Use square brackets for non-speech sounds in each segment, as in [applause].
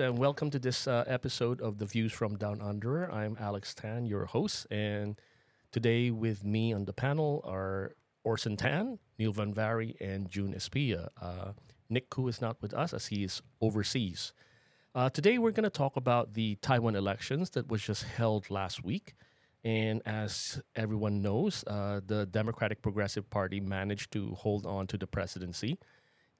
and welcome to this uh, episode of the Views from Down Under. I'm Alex Tan, your host, and today with me on the panel are Orson Tan, Neil Van Vary, and June Espia. Uh, Nick Koo is not with us as he is overseas. Uh, today, we're going to talk about the Taiwan elections that was just held last week. And as everyone knows, uh, the Democratic Progressive Party managed to hold on to the presidency.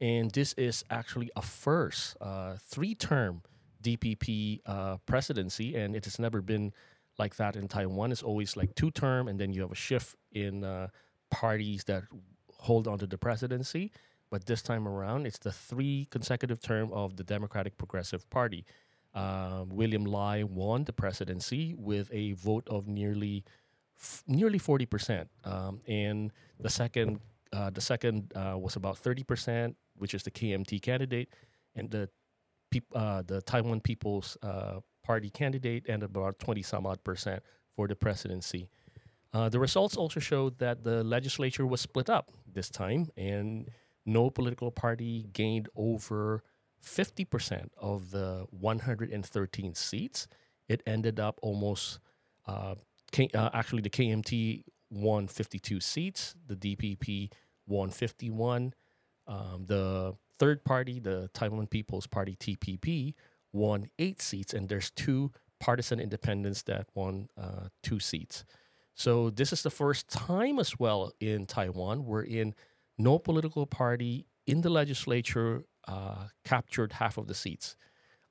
And this is actually a first uh, three term DPP uh, presidency, and it has never been like that in Taiwan. It's always like two term, and then you have a shift in uh, parties that hold on to the presidency. But this time around, it's the three consecutive term of the Democratic Progressive Party. Uh, William Lai won the presidency with a vote of nearly f- nearly forty percent, um, and the second uh, the second uh, was about thirty percent, which is the KMT candidate, and the uh, the Taiwan People's uh, Party candidate, and about twenty some odd percent for the presidency. Uh, the results also showed that the legislature was split up this time, and no political party gained over 50% of the 113 seats. It ended up almost, uh, K, uh, actually, the KMT won 52 seats, the DPP won 51. Um, the third party, the Taiwan People's Party, TPP, won eight seats, and there's two partisan independents that won uh, two seats. So this is the first time as well in Taiwan wherein no political party in the legislature uh, captured half of the seats.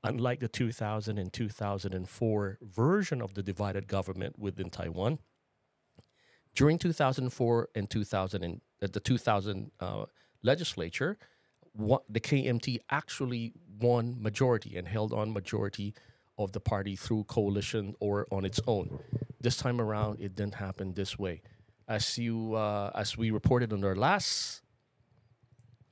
Unlike the 2000 and 2004 version of the divided government within Taiwan, during 2004 and 2000 and uh, the 2000 uh, legislature, what, the KMT actually won majority and held on majority of the party through coalition or on its own. This time around, it didn't happen this way. As you, uh, as we reported on our last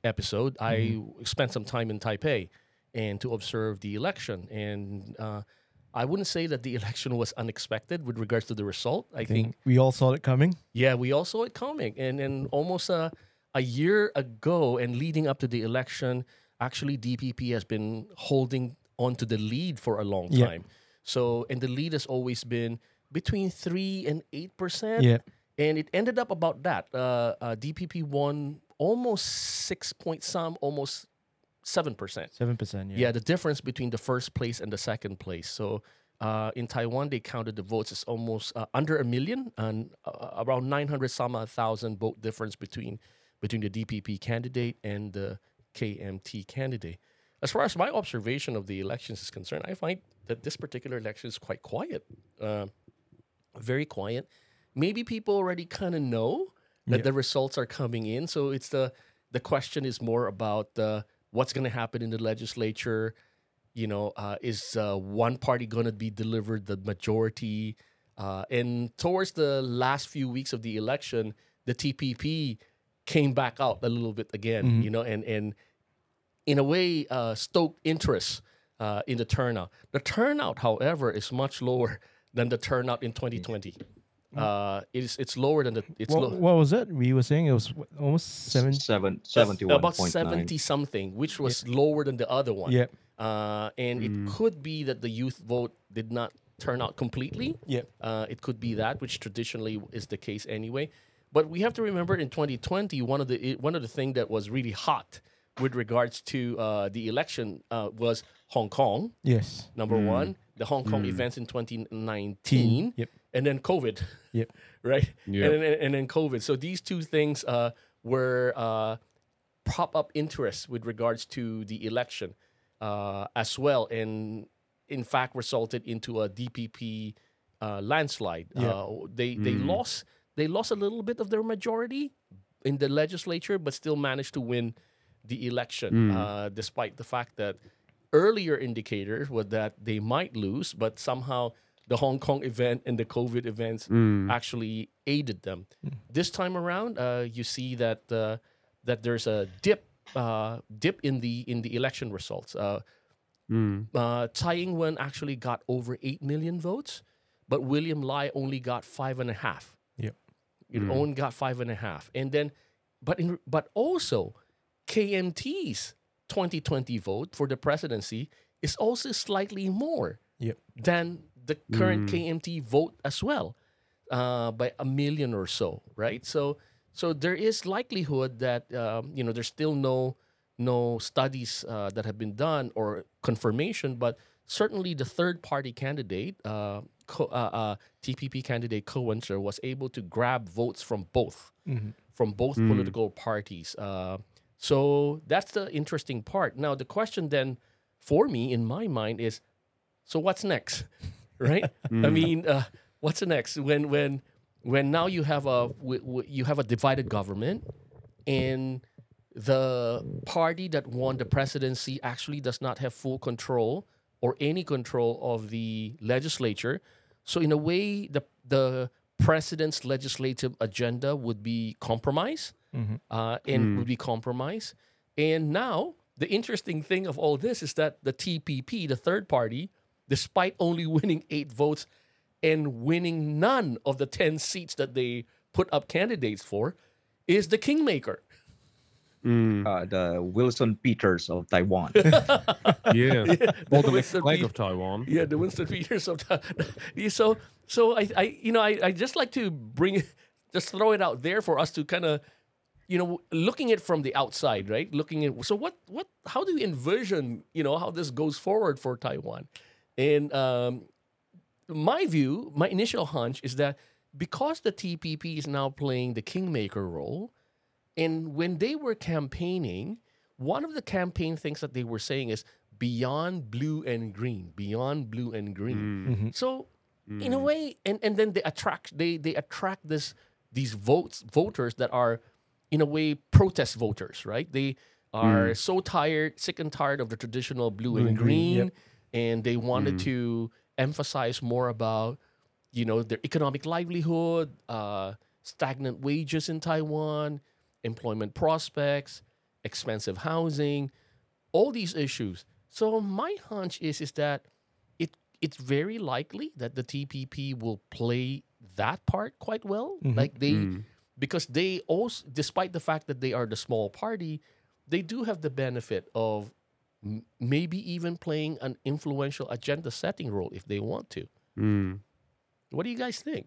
episode, I spent some time in Taipei and to observe the election. And uh, I wouldn't say that the [laughs] election was unexpected with regards to the result. I think we all saw it coming. yeah, we all saw it coming. And and almost a, a year ago and leading up to the election, actually DPP has been holding onto the lead for a long Yeah. time. So and the lead has always been between three and eight percent. Yeah. And it ended up about that. Uh, uh, DPP won almost six point some, almost seven percent. Seven percent. Yeah, Yeah, the difference between the first place and the second place. So uh, in Taiwan, they counted the votes as almost uh, under a million and uh, around 900 some thousand vote difference between between the DPP candidate and the KMT candidate. As far as my observation of the elections is concerned, I find that this particular election is quite quiet, uh, very quiet. Maybe people already kind of know that Yeah. the results are coming in, so it's the the question is more about uh, what's going to happen in the legislature. You know, uh, is uh, one party going to be delivered the majority? Uh, and towards the last few weeks of the election, the TPP came back out a little bit again. You know, and and in a way uh, stoked interest uh, in the turnout. The turnout, however, is much lower than the turnout in 2020. Uh, it's it's lower than the it's What, low, what was it? We were saying it was almost seven. Seven, 71.9. about 70 something, which was lower than the other one. Yeah. Uh, and it could be that the youth vote did not turn out completely. Yeah. Uh, it could be that, which traditionally is the case anyway. But we have to remember in 2020, one of the one of the things that was really hot with regards to uh, the election uh, was Hong Kong. Yes. Number one, the Hong Kong events in 2019, Yep. And then COVID Yep. [laughs] right? Yeah. And, then, and then COVID. So these two things uh, were uh, prop up interest with regards to the election uh, as well, and in fact resulted into a DPP uh, landslide. Yeah. Uh, they they lost they lost a little bit of their majority in the legislature, but still managed to win the election, uh, despite the fact that earlier indicators were that they might lose, but somehow the Hong Kong event and the COVID events actually aided them. This time around, uh, you see that uh, that there's a dip uh, dip in the in the election results. Uh, uh, Tsai Ing-wen actually got over eight million votes, but William Lai only got five and a half. Yep. It Mm. only got five and a half, and then, but in but also, KMT's 2020 vote for the presidency is also slightly more Yep. than the current Mm. KMT vote as well, uh, by a million or so, right? So, so there is likelihood that um, you know there's still no no studies uh, that have been done or confirmation, but certainly the third party candidate, uh, co- uh, uh, TPP candidate Ko Wen-je, was able to grab votes from both Mhm. from both Mm. political parties. Uh, so that's the interesting part. Now, the question then for me in my mind is so what's next? [laughs] right? [laughs] I mean, uh, what's next when when when now you have a w- w- you have a divided government and the party that won the presidency actually does not have full control or any control of the legislature. So in a way, the the president's legislative agenda would be compromised Mhm. uh, and would be compromised. And now the interesting thing of all this is that the TPP, the third party, despite only winning eight votes and winning none of the ten seats that they put up candidates for, is the kingmaker. Mm. uh, the Wilson Peters of Taiwan. [laughs] Yeah. Or the Winston flag Pete- of Taiwan. Yeah, the Winston Peters of the, [laughs] so so I, I you know I, I just like to bring just throw it out there for us to kind of you know looking at from the outside right looking at so what what how do you envision you know how this goes forward for Taiwan and um, my view my initial hunch is that because the TPP is now playing the kingmaker role and when they were campaigning one of the campaign things that they were saying is beyond blue and green beyond blue and green Mm. Mhm. so in a way and, and then they attract they they attract this these votes voters that are in a way protest voters right they are so tired sick and tired of the traditional blue, and, and green, green, yep. And they wanted to emphasize more about you know their economic livelihood uh, stagnant wages in taiwan employment prospects expensive housing all these issues so my hunch is is that it it's very likely that the TPP will play that part quite well. Mhm. Like they Mm. because they also despite the fact that they are the small party, they do have the benefit of m- maybe even playing an influential agenda setting role if they want to. Mm. What do you guys think?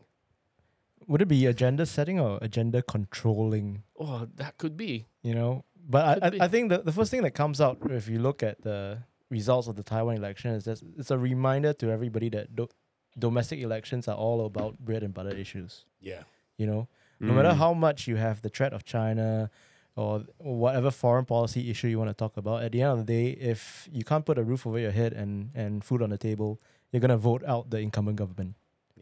Would it be agenda setting or agenda controlling? Oh, that could be. You know, but Could I. I, I think the, the first thing that comes out if you look at the results of the Taiwan election is that it's a reminder to everybody that do, domestic elections are all about bread and butter issues. Yeah. You know, no matter Mm. how much you have the threat of China or whatever foreign policy issue you want to talk about, at the end of the day, if you can't put a roof over your head and, and food on the table, you're gonna vote out the incumbent government.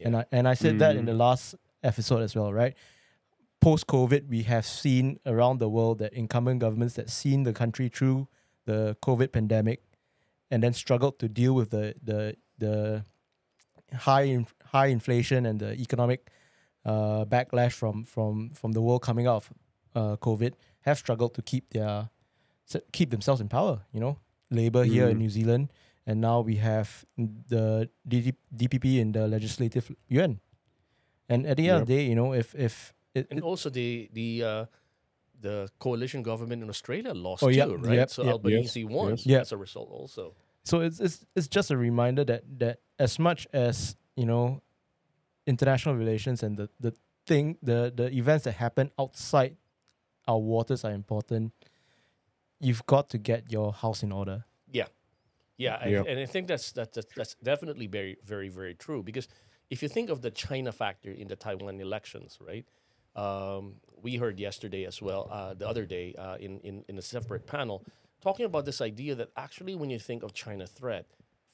And I and I said that in the last episode as well, right? Post COVID, we have seen around the world that incumbent governments that seen the country through the COVID pandemic and then struggled to deal with the the the high in, high inflation and the economic uh, backlash from from from the world coming out of uh, COVID have struggled to keep their keep themselves in power. You know, Labour here in Mm. New Zealand, and now we have the DPP in the legislative yuan. And at the end of the day, you know, if if it, And it- also the the uh, the coalition government in Australia lost Oh, too, right? yep, so yep. Albanese won yes. Yep. as a result also. so it's it's it's just a reminder that that as much as you know international relations and the the thing the the events that happen outside our waters are important you've got to get your house in order Yeah, I, Yep. and I think that's, that's that's that's definitely very very very true because if you think of the China factor in the Taiwan elections, right? Um, we heard yesterday as well, uh, the other day uh, in, in in a separate panel, talking about this idea that actually when you think of China threat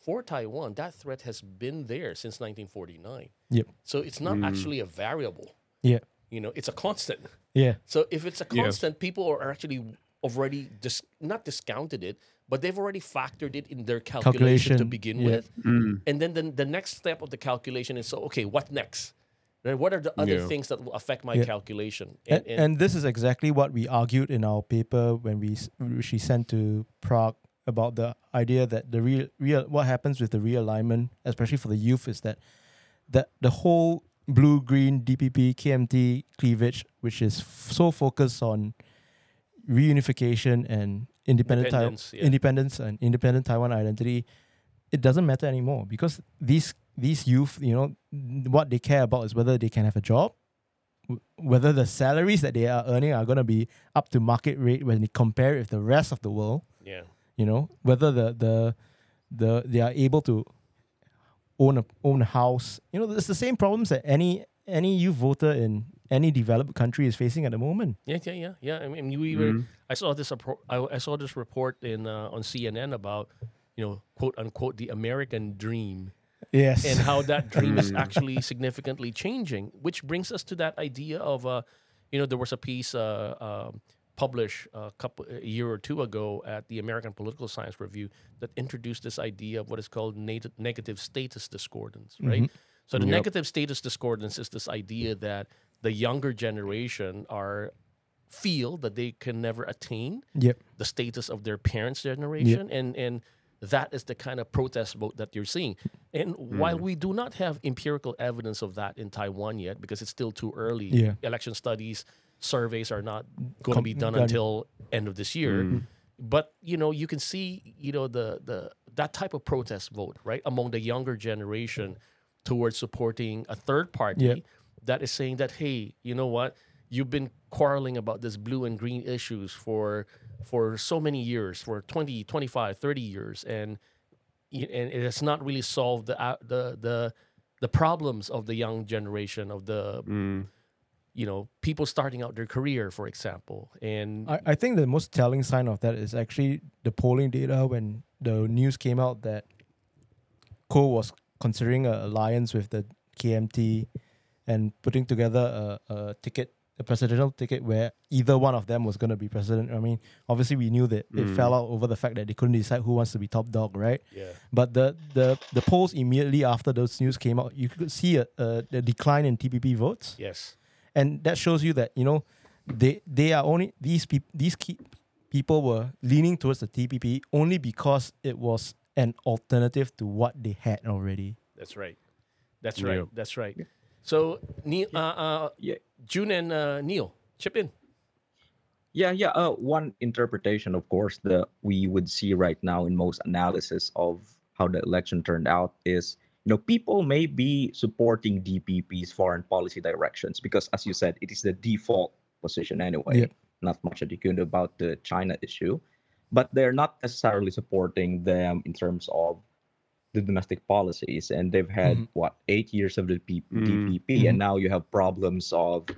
for Taiwan, that threat has been there since 1949. Yep. So it's not Mm. actually a variable. yeah You know, it's a constant. yeah So if it's a Yes. constant, people are actually already dis- not discounted it, but they've already factored it in their calculation, to begin yeah. with. Mm. And then the, the next step of the calculation is so okay, what next? Right? What are the other Yeah. things that will affect my Yeah. calculation? and, and this is exactly what we argued in our paper when we she sent to Prague about the idea that the real real what happens with the realignment, especially for the youth, is that that the whole blue green DPP KMT cleavage, which is f- so focused on reunification and independent Independence, yeah. independence and independent Taiwan identity, it doesn't matter anymore because these these youth, you know, what they care about is whether they can have a job, w- whether the salaries that they are earning are going to be up to market rate when they compare it with the rest of the world Yeah. you know whether the the the they are able to own a own a house you know it's the same problems that any any youth voter in any developed country is facing at the moment Yeah, yeah, yeah, yeah. I mean, we were. Mm. I saw this. appro- I, I saw this report in uh, on CNN about, you know, quote unquote, the American dream yes and how that [laughs] dream is Mm. actually significantly changing. Which brings us to that idea of, uh, you know, there was a piece uh, um, published a couple a year or two ago at the American Political Science Review that introduced this idea of what is called nat- negative status discordance, right? Mhm. So the Yep. negative status discordance is this idea that the younger generation are feel that they can never attain yep the status of their parents' generation, and and that is the kind of protest vote that you're seeing. And while we do not have empirical evidence of that in Taiwan yet, because it's still too early, Yeah. election studies surveys are not going to be done done. until end of this year. But you know, you can see you know the the that type of protest vote right among the younger generation towards supporting a third party Yeah. that is saying that hey, you know what, you've been quarreling about this blue and green issues for for so many years, for 20, 25, 30 years and and it has not really solved the uh, the the the problems of the young generation of the Mm. You know people starting out their career for example and I, I think the most telling sign of that is actually the polling data when the news came out that Ko was considering an alliance with the KMT and putting together a, a ticket, a presidential ticket where either one of them was going to be president. I mean, obviously we knew that it Mm. fell out over the fact that they couldn't decide who wants to be top dog, right? yeah But the the the polls immediately after those news came out, you could see a, a, a decline in TPP votes yes and that shows you that you know they they are only these people these key people were leaning towards the TPP only because it was an alternative to what they had already. that's right that's Yeah. right that's right so neil uh, uh Yeah. june and uh, neil chip in Yeah, yeah. Uh, one interpretation, of course, that we would see right now in most analysis of how the election turned out is, you know, people may be supporting DPP's foreign policy directions because, as you said, it is the default position anyway. Yep. Not much that you can do about the China issue, but they're not necessarily supporting them in terms of the domestic policies. And they've had Mhm. what eight years of the P- Mm. DPP, and Mhm. now you have problems of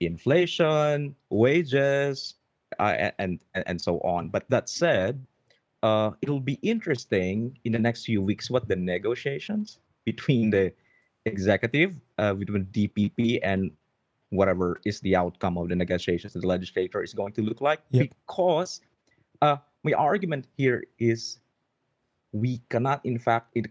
inflation, wages, uh, and, and and so on. But that said, uh, it'll be interesting in the next few weeks what the negotiations between the executive, uh, between DPP and whatever is the outcome of the negotiations the legislator is going to look like. Yep. Because uh, my argument here is we cannot, in fact, it,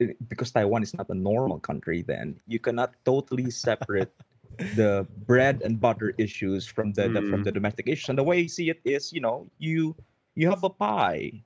it- because Taiwan is not a normal country, then you cannot totally separate [laughs] the bread and butter issues from the, the from Mm. the domestic issues. And the way I see it is, you know, you you have a pie,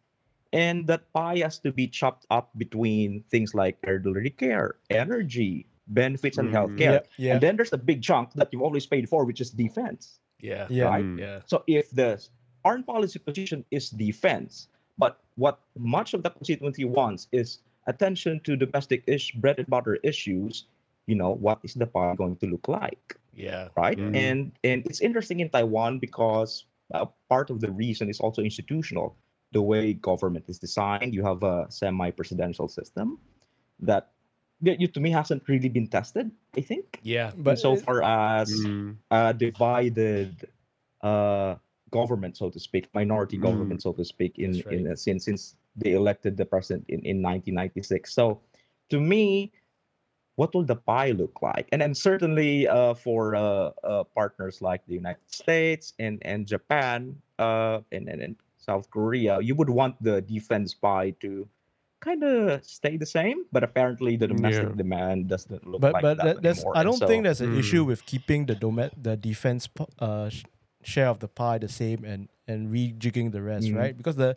and that pie has to be chopped up between things like elderly care, energy, benefits, and Mm. healthcare. yeah. And then there's a big chunk that you've always paid for, which is defense. yeah Yeah. Right? Mm. yeah So if the foreign policy position is defense, but what much of the constituency wants is attention to domestic ish bread and butter issues, you know, what is the pie going to look like? yeah Right. Mhm. And and it's interesting in Taiwan because uh, part of the reason is also institutional. The way government is designed, you have a semi-presidential system that, that you, to me hasn't really been tested. I think, yeah But so far as Mm. uh, divided uh, government, so to speak, minority Mm. government, so to speak, in, right. in since since they elected the president in, in 1996. So, to me, what will the pie look like? And then certainly uh, for uh, uh, partners like the United States and and Japan uh, and, and and South Korea, you would want the defense pie to kind of stay the same, but apparently the domestic Yeah. demand doesn't look but like but that that, that's anymore. I don't so- think there's an issue Mm. with keeping the dome the defense uh, sh- share of the pie the same and and rejigging the rest, Mhm. right? Because the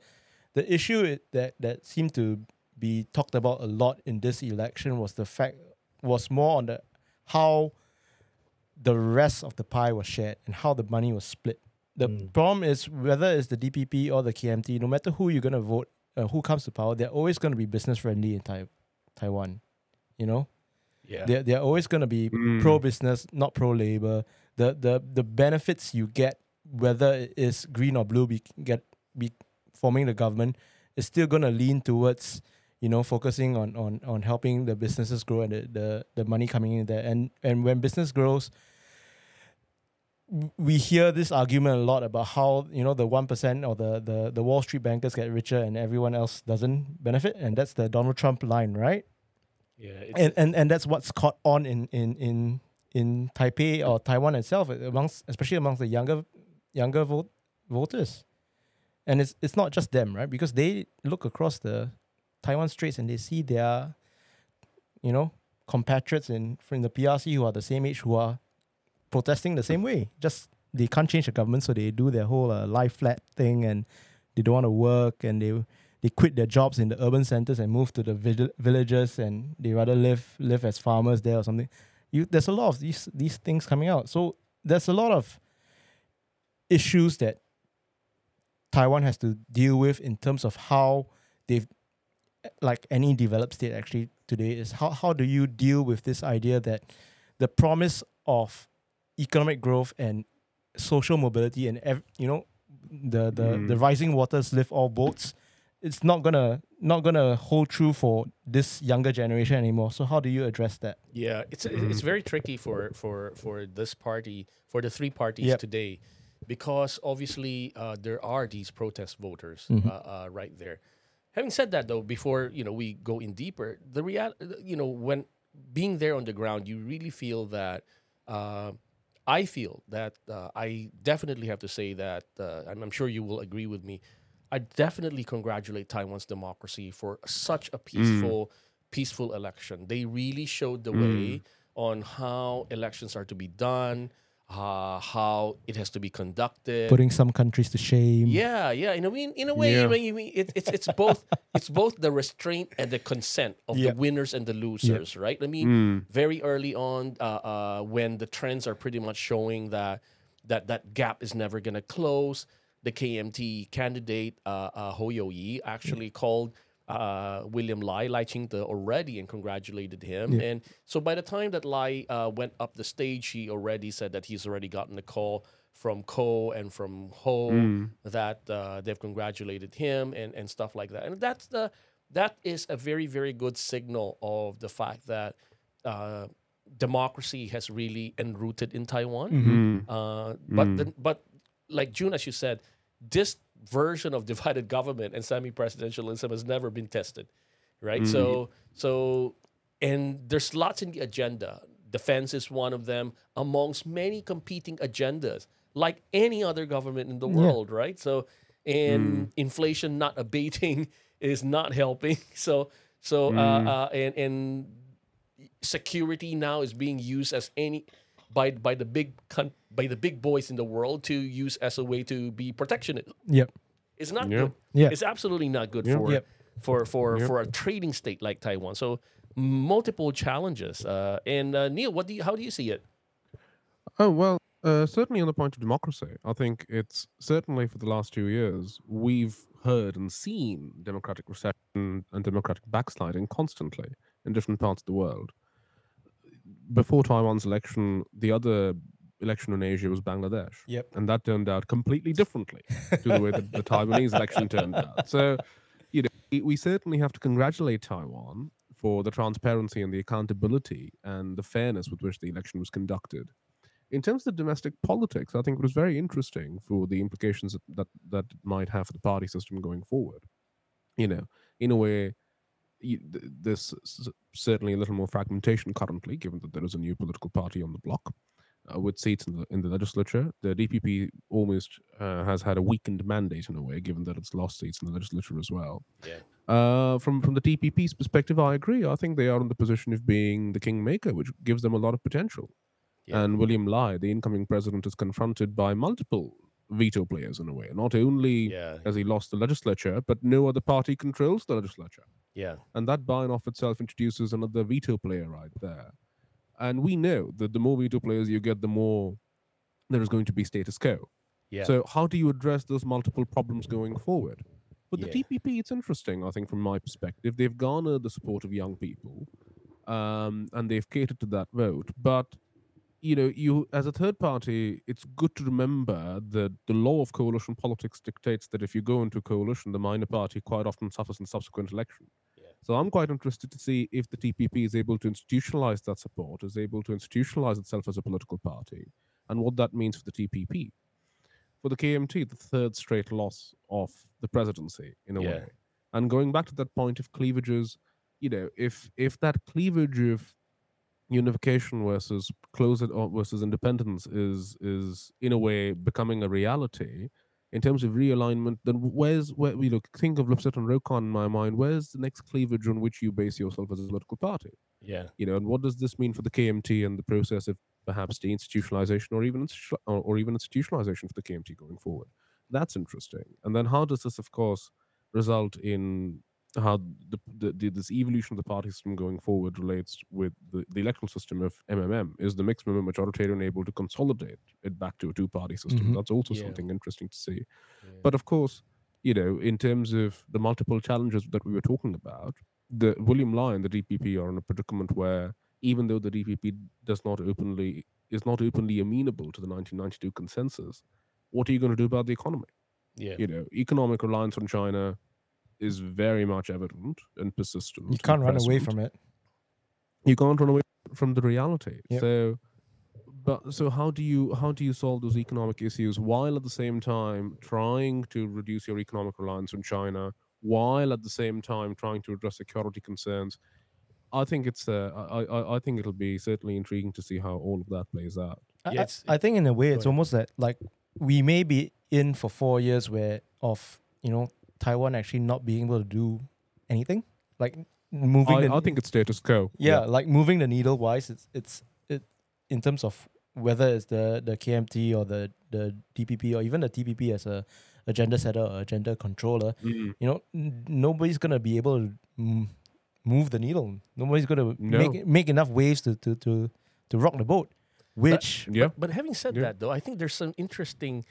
the issue it, that that seemed to be talked about a lot in this election was the fact was more on the how the rest of the pie was shared and how the money was split. The Mm. problem is whether it's the DPP or the KMT, no matter who you're gonna vote, uh, who comes to power, they're always gonna be business friendly in tai- Taiwan. You know, Yeah. they're they're always gonna be Mm. pro business, not pro labor. The the the benefits you get, whether it is green or blue, be get be forming the government, is still gonna lean towards you know focusing on on on helping the businesses grow and the the, the money coming in there. And and when business grows, w- we hear this argument a lot about how you know the one percent or the, the the Wall Street bankers get richer and everyone else doesn't benefit, and that's the Donald Trump line, right? yeah. And, and and that's what's caught on in in in in Taipei or Taiwan itself, amongst especially amongst the younger younger vote, voters. And it's it's not just them, right? Because they look across the Taiwan Straits and they see their, you know, compatriots in from the PRC who are the same age who are protesting the same way. Just they can't change the government, so they do their whole uh, lie flat thing, and they don't want to work, and they they quit their jobs in the urban centers and move to the vill- villages, and they rather live live as farmers there or something. You there's a lot of these these things coming out. So there's a lot of issues that Taiwan has to deal with in terms of how they've like any developed state actually today is how how do you deal with this idea that the promise of economic growth and social mobility and ev- you know the the, the Mm. rising waters lift all boats it's not gonna not gonna hold true for this younger generation anymore so how do you address that Yeah, it's it's very tricky for for for this party for the three parties Yep. today, because obviously uh, there are these protest voters Mhm. uh, uh, right there. Having said that, though, before you know we go in deeper, the real you know when being there on the ground, you really feel that. I feel that uh, I definitely have to say that, uh, and I'm sure you will agree with me. I definitely congratulate Taiwan's democracy for such a peaceful, peaceful election. They really showed the way on how elections are to be done, uh, how it has to be conducted. putting some countries to shame Yeah, yeah. In a way, in a way, Yeah. I mean, you mean it, it's it's both [laughs] it's both the restraint and the consent of Yeah. the winners and the losers, right? I mean, Mm. very early on, uh, uh, when the trends are pretty much showing that that that gap is never gonna close, the KMT candidate uh, uh, Hou Yu-ih actually called. Uh, William Lai, Lai Ching-te already and congratulated him. Yeah. And so by the time that Lai uh, went up the stage, he already said that he's already gotten a call from Ko and from Hou Mm. that uh, they've congratulated him and, and stuff like that. And that's the that is a very very good signal of the fact that uh, democracy has really enrooted in Taiwan. Mm. Uh, but Mm. the, but like June, as you said, this version of [laughs] divided government and semi-presidentialism has never been tested, right? So so and there's lots in the agenda. Defense is one of them, amongst many competing agendas, like any other government in the Yeah. world, right? So and inflation not abating [laughs] is not helping. [laughs] So so uh, uh, and and security now is being used as any by by the big con- by the big boys in the world to use as a way to be protectionist. yep It's not Yeah. good. Yeah. It's absolutely not good Yeah. for Yep. for for Yep. for a trading state like Taiwan. So multiple challenges. Uh, and uh, Neil, what do you how do you see it? Oh well, uh, certainly on the point of democracy, I think it's certainly for the last two years we've heard and seen democratic recession and democratic backsliding constantly in different parts of the world. Before Taiwan's election, the other election in Asia was Bangladesh. Yep. And that turned out completely differently to the way that the [laughs] Taiwanese election turned out. So, you know, we, we certainly have to congratulate Taiwan for the transparency and the accountability and the fairness with which the election was conducted. In terms of domestic politics, I think it was very interesting for the implications that that, that it might have for the party system going forward. You know, in a way, there's certainly a little more fragmentation currently, given that there is a new political party on the block with seats in the in the legislature. The DPP almost uh, has had a weakened mandate in a way, given that it's lost seats in the legislature as well. Yeah. Uh, from from the DPP's perspective, I agree. I think they are in the position of being the kingmaker, which gives them a lot of potential. Yeah. And William Lai, the incoming president, is confronted by multiple veto players in a way. Not only Yeah. has he lost the legislature, but no other party controls the legislature. Yeah. and that by and of itself introduces another veto player right there. And we know that the more veto players you get, the more there is going to be status quo. Yeah. So how do you address those multiple problems going forward? With Yeah. the TPP, it's interesting. I think from my perspective, they've garnered the support of young people, um, and they've catered to that vote. But you know, you as a third party, it's good to remember that the law of coalition politics dictates that if you go into coalition, the minor party quite often suffers in subsequent election. So I'm quite interested to see if the TPP is able to institutionalize that support, is able to institutionalize itself as a political party, and what that means for the TPP. For the KMT, the third straight loss of the presidency in a Yeah. way. And going back to that point of cleavages, you know, if if that cleavage of unification versus close it uh, or versus independence is is in a way becoming a reality in terms of realignment then where's where you know think of Lipset and Rokkan in my mind where's the next cleavage on which you base yourself as a political party? Yeah. you know and what does this mean for the KMT and the process of perhaps deinstitutionalization or even or even institutionalization for the KMT going forward? That's interesting. And then how does this of course result in how the, the, the this evolution of the party system going forward relates with the, the electoral system of MMM is the mixed member majoritarian able to consolidate it back to a two party system Mhm. that's also Yeah. something interesting to see Yeah. but of course, you know, in terms of the multiple challenges that we were talking about, the William and the DPP are in a predicament where even though the DPP does not openly is not openly amenable to the 1992 consensus, what are you going to do about the economy? yeah. You know, economic reliance on China is very much evident and persistent. You can't run away from it. you can't run away from the reality. Yep. So, but so how do you how do you solve those economic issues while at the same time trying to reduce your economic reliance on China, while at the same time trying to address security concerns? I think it's uh, I, I I think it'll be certainly intriguing to see how all of that plays out. I- Yeah, I, it's- I think in a way it's almost that like we may be in for four years where of you know Taiwan actually not being able to do anything like moving. I, the, I think it's status quo. yeah, like moving the needle wise, it's it's it in terms of whether it's the the KMT or the the DPP or even the TPP as a agenda setter or agenda controller. Mm. You know, n- nobody's gonna be able to mm, move the needle. Nobody's gonna No. make make enough waves to to to to rock the boat. Which Yeah. But, but having said Yeah. that, though, I think there's some interesting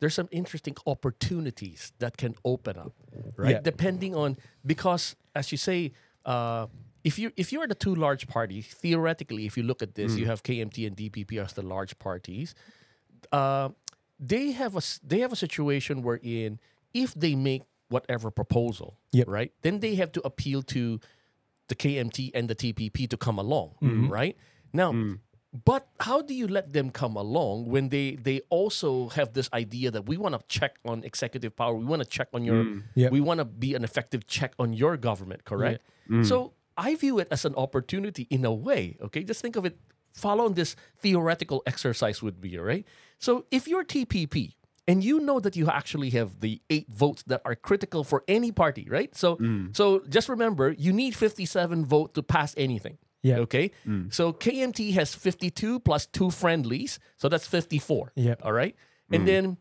there's some interesting opportunities that can open up, right? Yeah. Depending on because as you say, uh, if you if you are the two large parties, theoretically, if you look at this, Mm. you have KMT and DPP as the large parties. Uh, they have a they have a situation wherein if they make whatever proposal, Yep. right, then they have to appeal to the KMT and the TPP to come along, Mm-hmm. right? Now, Mm. But how do you let them come along when they they also have this idea that we want to check on executive power, we want to check on your, Mm. Yep. we want to be an effective check on your government, correct? Mm. So I view it as an opportunity in a way. Okay, just think of it. Follow this theoretical exercise would be all right? So if you're TPP and you know that you actually have the eight votes that are critical for any party, right? So so just remember, you need 57 vote to pass anything. Yeah. Okay. Mm. So KMT has 52 plus two friendlies, so that's 54. Yeah. All right. And then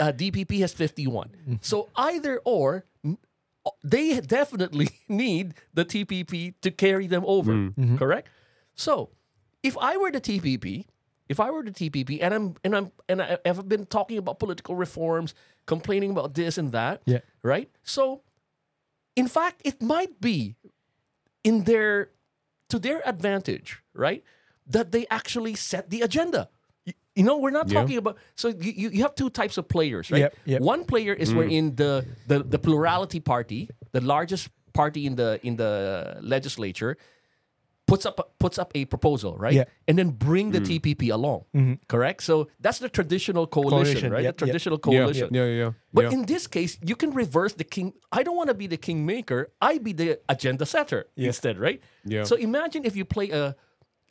uh, DPP has 51. So either or, they definitely [laughs] need the TPP to carry them over. Mm. Correct. So if I were the TPP, if I were the TPP, and I'm and I'm and I, have been talking about political reforms, complaining about this and that, Yeah. right? So, in fact, it might be in their to their advantage, right? That they actually set the agenda. You, you know, we're not Yeah. talking about. So you, you have two types of players, right? Yep, yep. One player is wherein mm. the, the the plurality party, the largest party in the in the legislature, puts up puts up a proposal, right? Yeah. And then bring the TPP along. Correct. So that's the traditional coalition, Coalition, right? yep, the traditional Yeah, coalition. yeah, yeah, yeah. But yeah. in this case, you can reverse the king. I don't want to be the kingmaker. I be the agenda setter instead, right? Yeah. So imagine if you play a.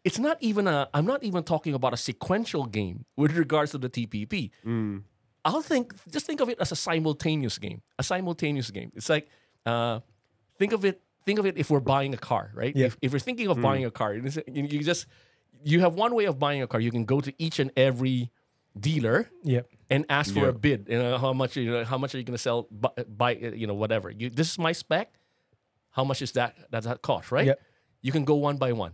It's not even a. I'm not even talking about a sequential game with regards to the TPP. Mm. I'll think. Just think of it as a simultaneous game. A simultaneous game. It's like, uh, think of it. Think of it if we're buying a car, right? Yeah. If, if you're thinking of buying a car, you you just you have one way of buying a car. You can go to each and every dealer Yep. and ask for Yeah. a bid. You know how much you know how much are you going to sell? Buy, buy uh, you know whatever. You this is my spec. how much is that does that cost, right? Yep. You can go one by one.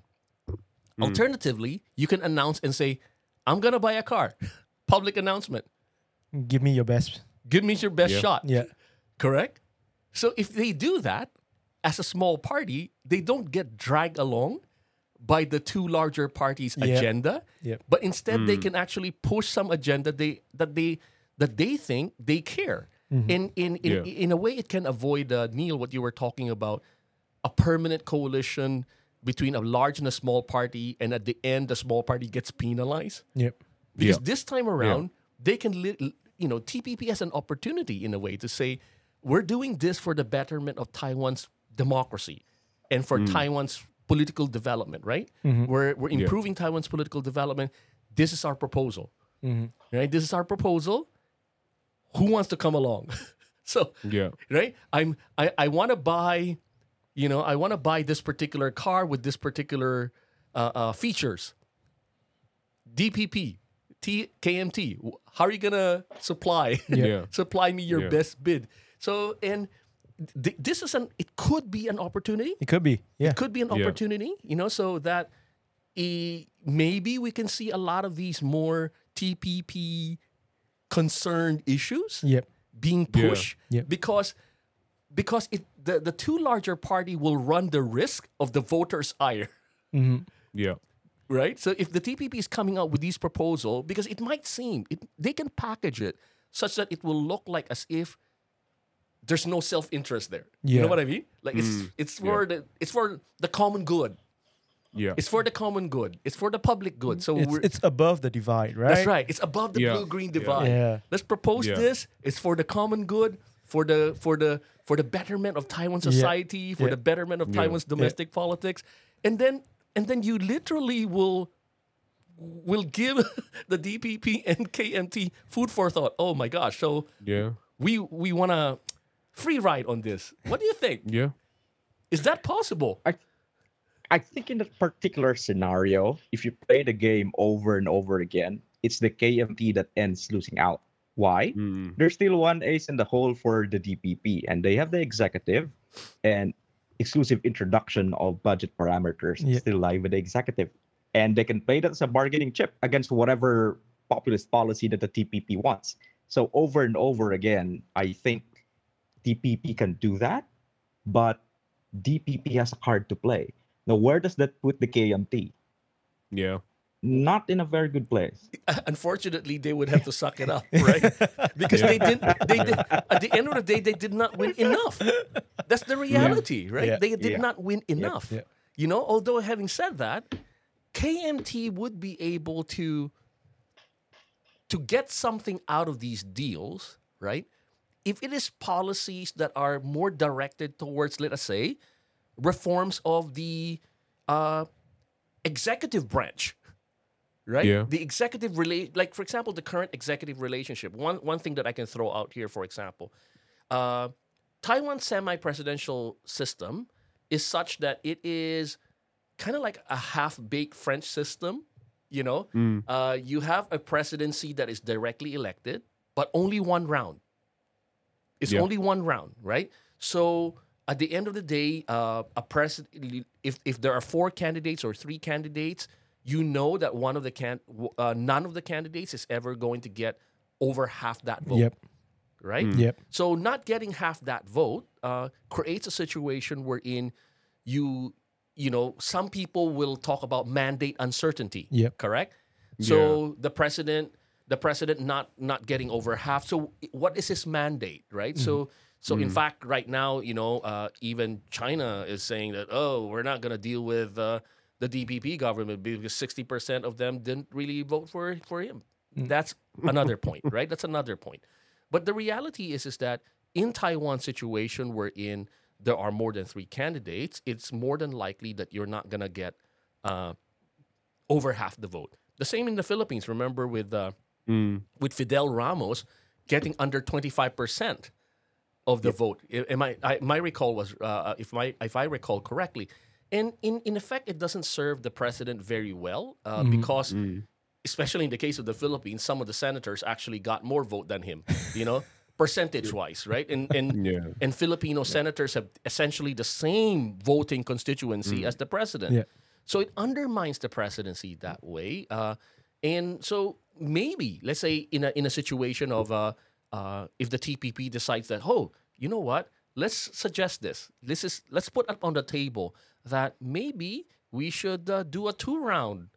Alternatively, you can announce and say, I'm gonna buy a car. [laughs] Public announcement. Give me your best. Give me your best Yeah. shot. Yeah. Correct? So if they do that as a small party, they don't get dragged along by the two larger parties' Yeah. agenda. Yep. But instead they can actually push some agenda they that they that they think they care. In in in, Yeah. in a way it can avoid uh, Neil what you were talking about a permanent coalition between a large and a small party and at the end the small party gets penalized Yep. because Yeah. this time around they can li- you know tpp has an opportunity in a way to say we're doing this for the betterment of taiwan's democracy and for taiwan's political development right? We're, we're improving taiwan's political development. This is our proposal. Right? This is our proposal. Who wants to come along? [laughs] So Yeah. right? I'm i, I want to buy you know i want to buy this particular car with this particular uh, uh, features. Dpp T, kmt how are you gonna supply? Yeah. [laughs] supply me your Yeah. best bid. So and th- this is an it could be an opportunity It could be. Yeah. It could be an Yeah. opportunity, you know, so that eh, maybe we can see a lot of these more TPP concerned issues Yep. being pushed Yeah. because because it the, the two larger party will run the risk of the voters' ire, Hmm. Yeah. right? So if the TPP is coming out with these proposal, because it might seem it, they can package it such that it will look like as if there's no self interest there. You know what I mean? Like it's mm. it's for the it's for the common good. Yeah. It's for the common good. It's for the public good. So It's, we're, it's above the divide, right? that's right. It's above the Yeah. blue green divide. Yeah. Let's propose Yeah. this. It's for the common good, for the for the for the betterment of Taiwan society, for Yeah. the betterment of Yeah. Taiwan's domestic politics, and then and then you literally will will give [laughs] the DPP and KMT food for thought. Oh my gosh! So Yeah. we we want to free ride on this. What do you think? Yeah. Is that possible? I I think in that particular scenario, if you play the game over and over again, it's the KMT that ends losing out. Why? Mm. There's still one ace in the hole for the DPP, and they have the executive and exclusive introduction of budget parameters Yeah. still live with the executive. And they can play that as a bargaining chip against whatever populist policy that the TPP wants. So over and over again, I think DPP can do that, but DPP has a card to play. Now, where does that put the KMT? Yeah. Not in a very good place. [laughs] unfortunately they would have to suck it up right [laughs] because they didn't they did at the end of the day they did not win enough that's the reality right Yeah. they did Yeah. not win enough Yep. you know although having said that kmt would be able to to get something out of these deals right if it is policies that are more directed towards let us say reforms of the uh, executive branch right? Yeah. The executive relate, like for example, the current executive relationship. One one thing that I can throw out here, for example, uh, Taiwan's semi-presidential system is such that it is kind of like a half-baked French system. You know, Mm. uh, you have a presidency that is directly elected, but only one round. It's Yeah. only one round, right? So at the end of the day, uh, a president, if if there are four candidates or three candidates, you know that one of the can, uh, none of the candidates is ever going to get over half that vote, Yep. right? Yep. So not getting half that vote uh, creates a situation wherein you, you know, some people will talk about mandate uncertainty. Yep. Correct. So the president, the president not not getting over half. So what is his mandate, right? So so in fact, right now, you know, uh, even China is saying that oh, we're not going to deal with uh, the DPP government because sixty percent of them didn't really vote for for him. That's another [laughs] point, right? That's another point. But the reality is is that in Taiwan situation wherein there are more than three candidates, it's more than likely that you're not gonna get uh, over half the vote. The same in the Philippines. Remember with uh, Mm. with Fidel Ramos getting under twenty five percent of the vote. Am I, I my recall was uh, if my if I recall correctly, and in in effect it doesn't serve the president very well uh, because Mm. especially in the case of the Philippines, some of the senators actually got more vote than him. You know, [laughs] percentage wise, right? And and [laughs] Yeah. and Filipino senators have essentially the same voting constituency as the president. Yeah. So it undermines the presidency that way. Uh, and so maybe let's say in a in a situation of uh, uh, if the TPP decides that oh you know what let's suggest this this is let's put up on the table that maybe we should uh, do a two round.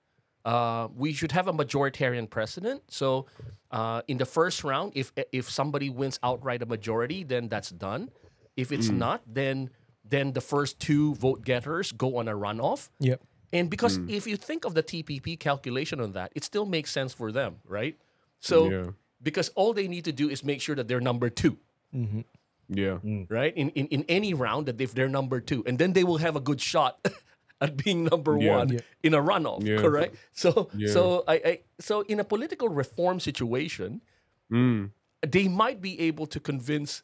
Uh, we should have a majoritarian president. So uh, in the first round, if if somebody wins outright a majority, then that's done. If it's not, then then the first two vote getters go on a runoff. Yep. And because if you think of the TPP calculation on that, it still makes sense for them, right? So Yeah. because all they need to do is make sure that they're number two, Yeah. right? In in, in any round that if they're number two, and then they will have a good shot [laughs] at being number Yeah. one Yeah. in a runoff, Yeah. correct? So Yeah. so I, I so in a political reform situation, Mm. they might be able to convince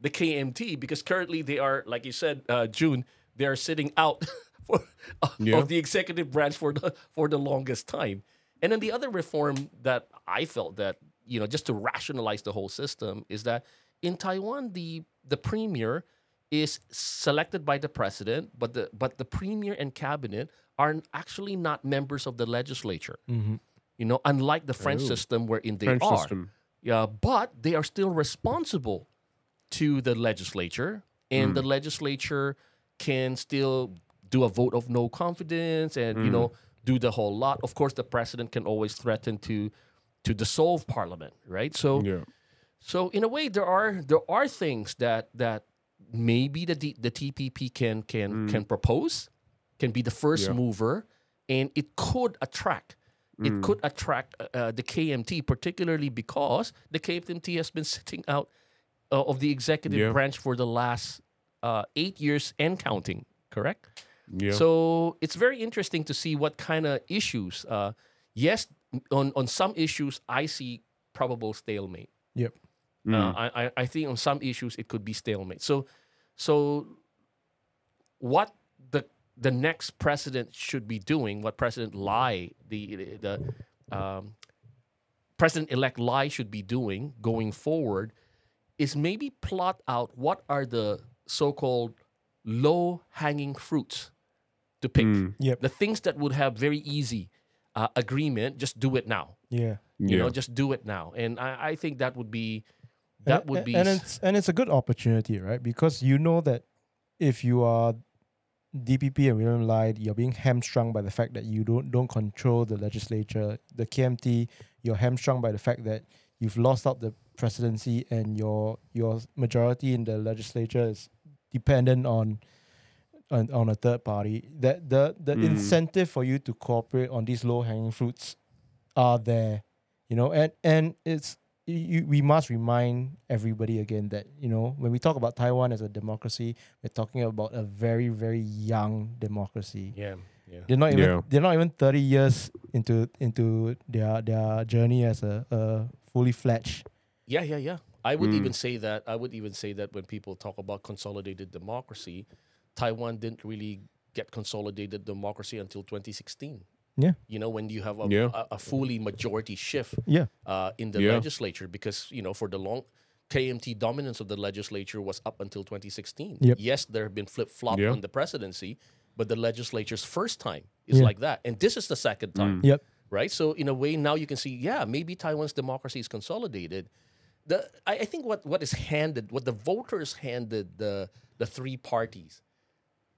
the KMT because currently they are, like you said, uh, June, they are sitting out [laughs] for, [laughs] Yeah. of the executive branch for the for the longest time. And then the other reform that I felt that you know just to rationalize the whole system is that in Taiwan the the premier is selected by the president, but the but the premier and cabinet are actually not members of the legislature. Mm-hmm. You know, unlike the French Oh. system wherein they French are. system. Yeah, but they are still responsible to the legislature, and mm. the legislature can still do a vote of no confidence, and you know do the whole lot. Of course, the president can always threaten to to dissolve parliament, right? So, Yeah. so in a way, there are there are things that that maybe the D, the TPP can can can propose, can be the first Yeah. mover, and it could attract. It could attract uh, uh, the KMT, particularly because the KMT has been sitting out uh, of the executive Yeah. branch for the last uh, eight years and counting. Correct. Yeah. So it's very interesting to see what kind of issues. Uh, yes, on on some issues, I see probable stalemate. Yep. Mm. Uh, I, I I think on some issues it could be stalemate. So so what the the next president should be doing, what President Lai, the the um, President elect Lai should be doing going forward, is maybe plot out what are the so called low hanging fruits to pick. Mm. Yep. The things that would have very easy uh, agreement, just do it now. Yeah. You yeah. know, just do it now. And I, I think that would be that and, would be and it's and it's a good opportunity, right? Because you know that if you are DPP and William Lai, you're being hamstrung by the fact that you don't don't control the legislature. The KMT, you're hamstrung by the fact that you've lost out the presidency and your your majority in the legislature is dependent on on, on a third party. That the the Mm. incentive for you to cooperate on these low hanging fruits are there, you know, and and it's you, we must remind everybody again that you know when we talk about Taiwan as a democracy, we're talking about a very very young democracy. yeah, yeah. They're not even Yeah. they're not even thirty years into into their their journey as a, a fully fledged. Yeah, yeah, yeah. I would Mm. even say that. I would even say that when people talk about consolidated democracy, Taiwan didn't really get consolidated democracy until 2016. Yeah. You know, when you have a, Yeah. a, a fully majority shift Yeah, uh, in the Yeah. legislature, because you know, for the long KMT dominance of the legislature was up until 2016. Yep. Yes, there have been flip flop Yeah. on the presidency, but the legislature's first time is Yeah. like that, and this is the second time yep, right? So in a way, now you can see, yeah, maybe Taiwan's democracy is consolidated. The I, I think what what is handed, what the voters handed the the three parties,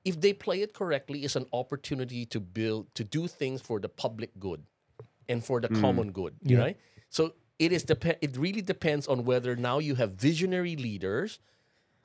if they play it correctly, is an opportunity to build to do things for the public good, and for the hmm. common good, Yeah. right? So it is dep- It really depends on whether now you have visionary leaders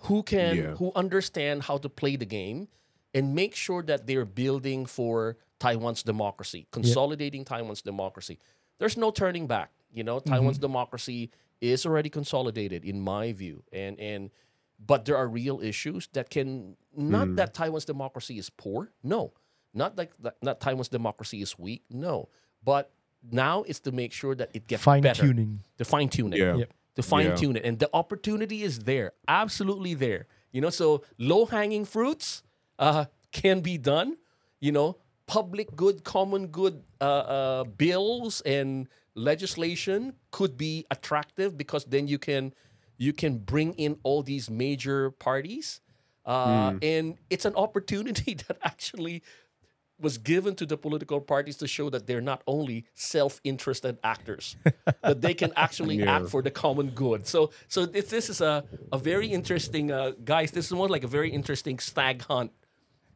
who can Yeah. who understand how to play the game and make sure that they're building for Taiwan's democracy, consolidating Taiwan's democracy. There's no turning back. You know, mm-hmm. Taiwan's democracy is already consolidated in my view. And and but there are real issues that can not that Taiwan's democracy is poor. No. Not like that, not Taiwan's democracy is weak. No. But now it's to make sure that it gets fine better. tuning. To fine tune it Yeah. Yep. to fine Yeah. tune it. And the opportunity is there, absolutely there. You know, so low hanging fruits uh, can be done. You know, public good, common good uh, uh, bills and legislation could be attractive because then you can you can bring in all these major parties, uh, and it's an opportunity [laughs] that actually was given to the political parties to show that they're not only self-interested actors, [laughs] that they can actually Yeah. act for the common good. So, so this, this is a, a very interesting, uh, guys. This is more like a very interesting stag hunt,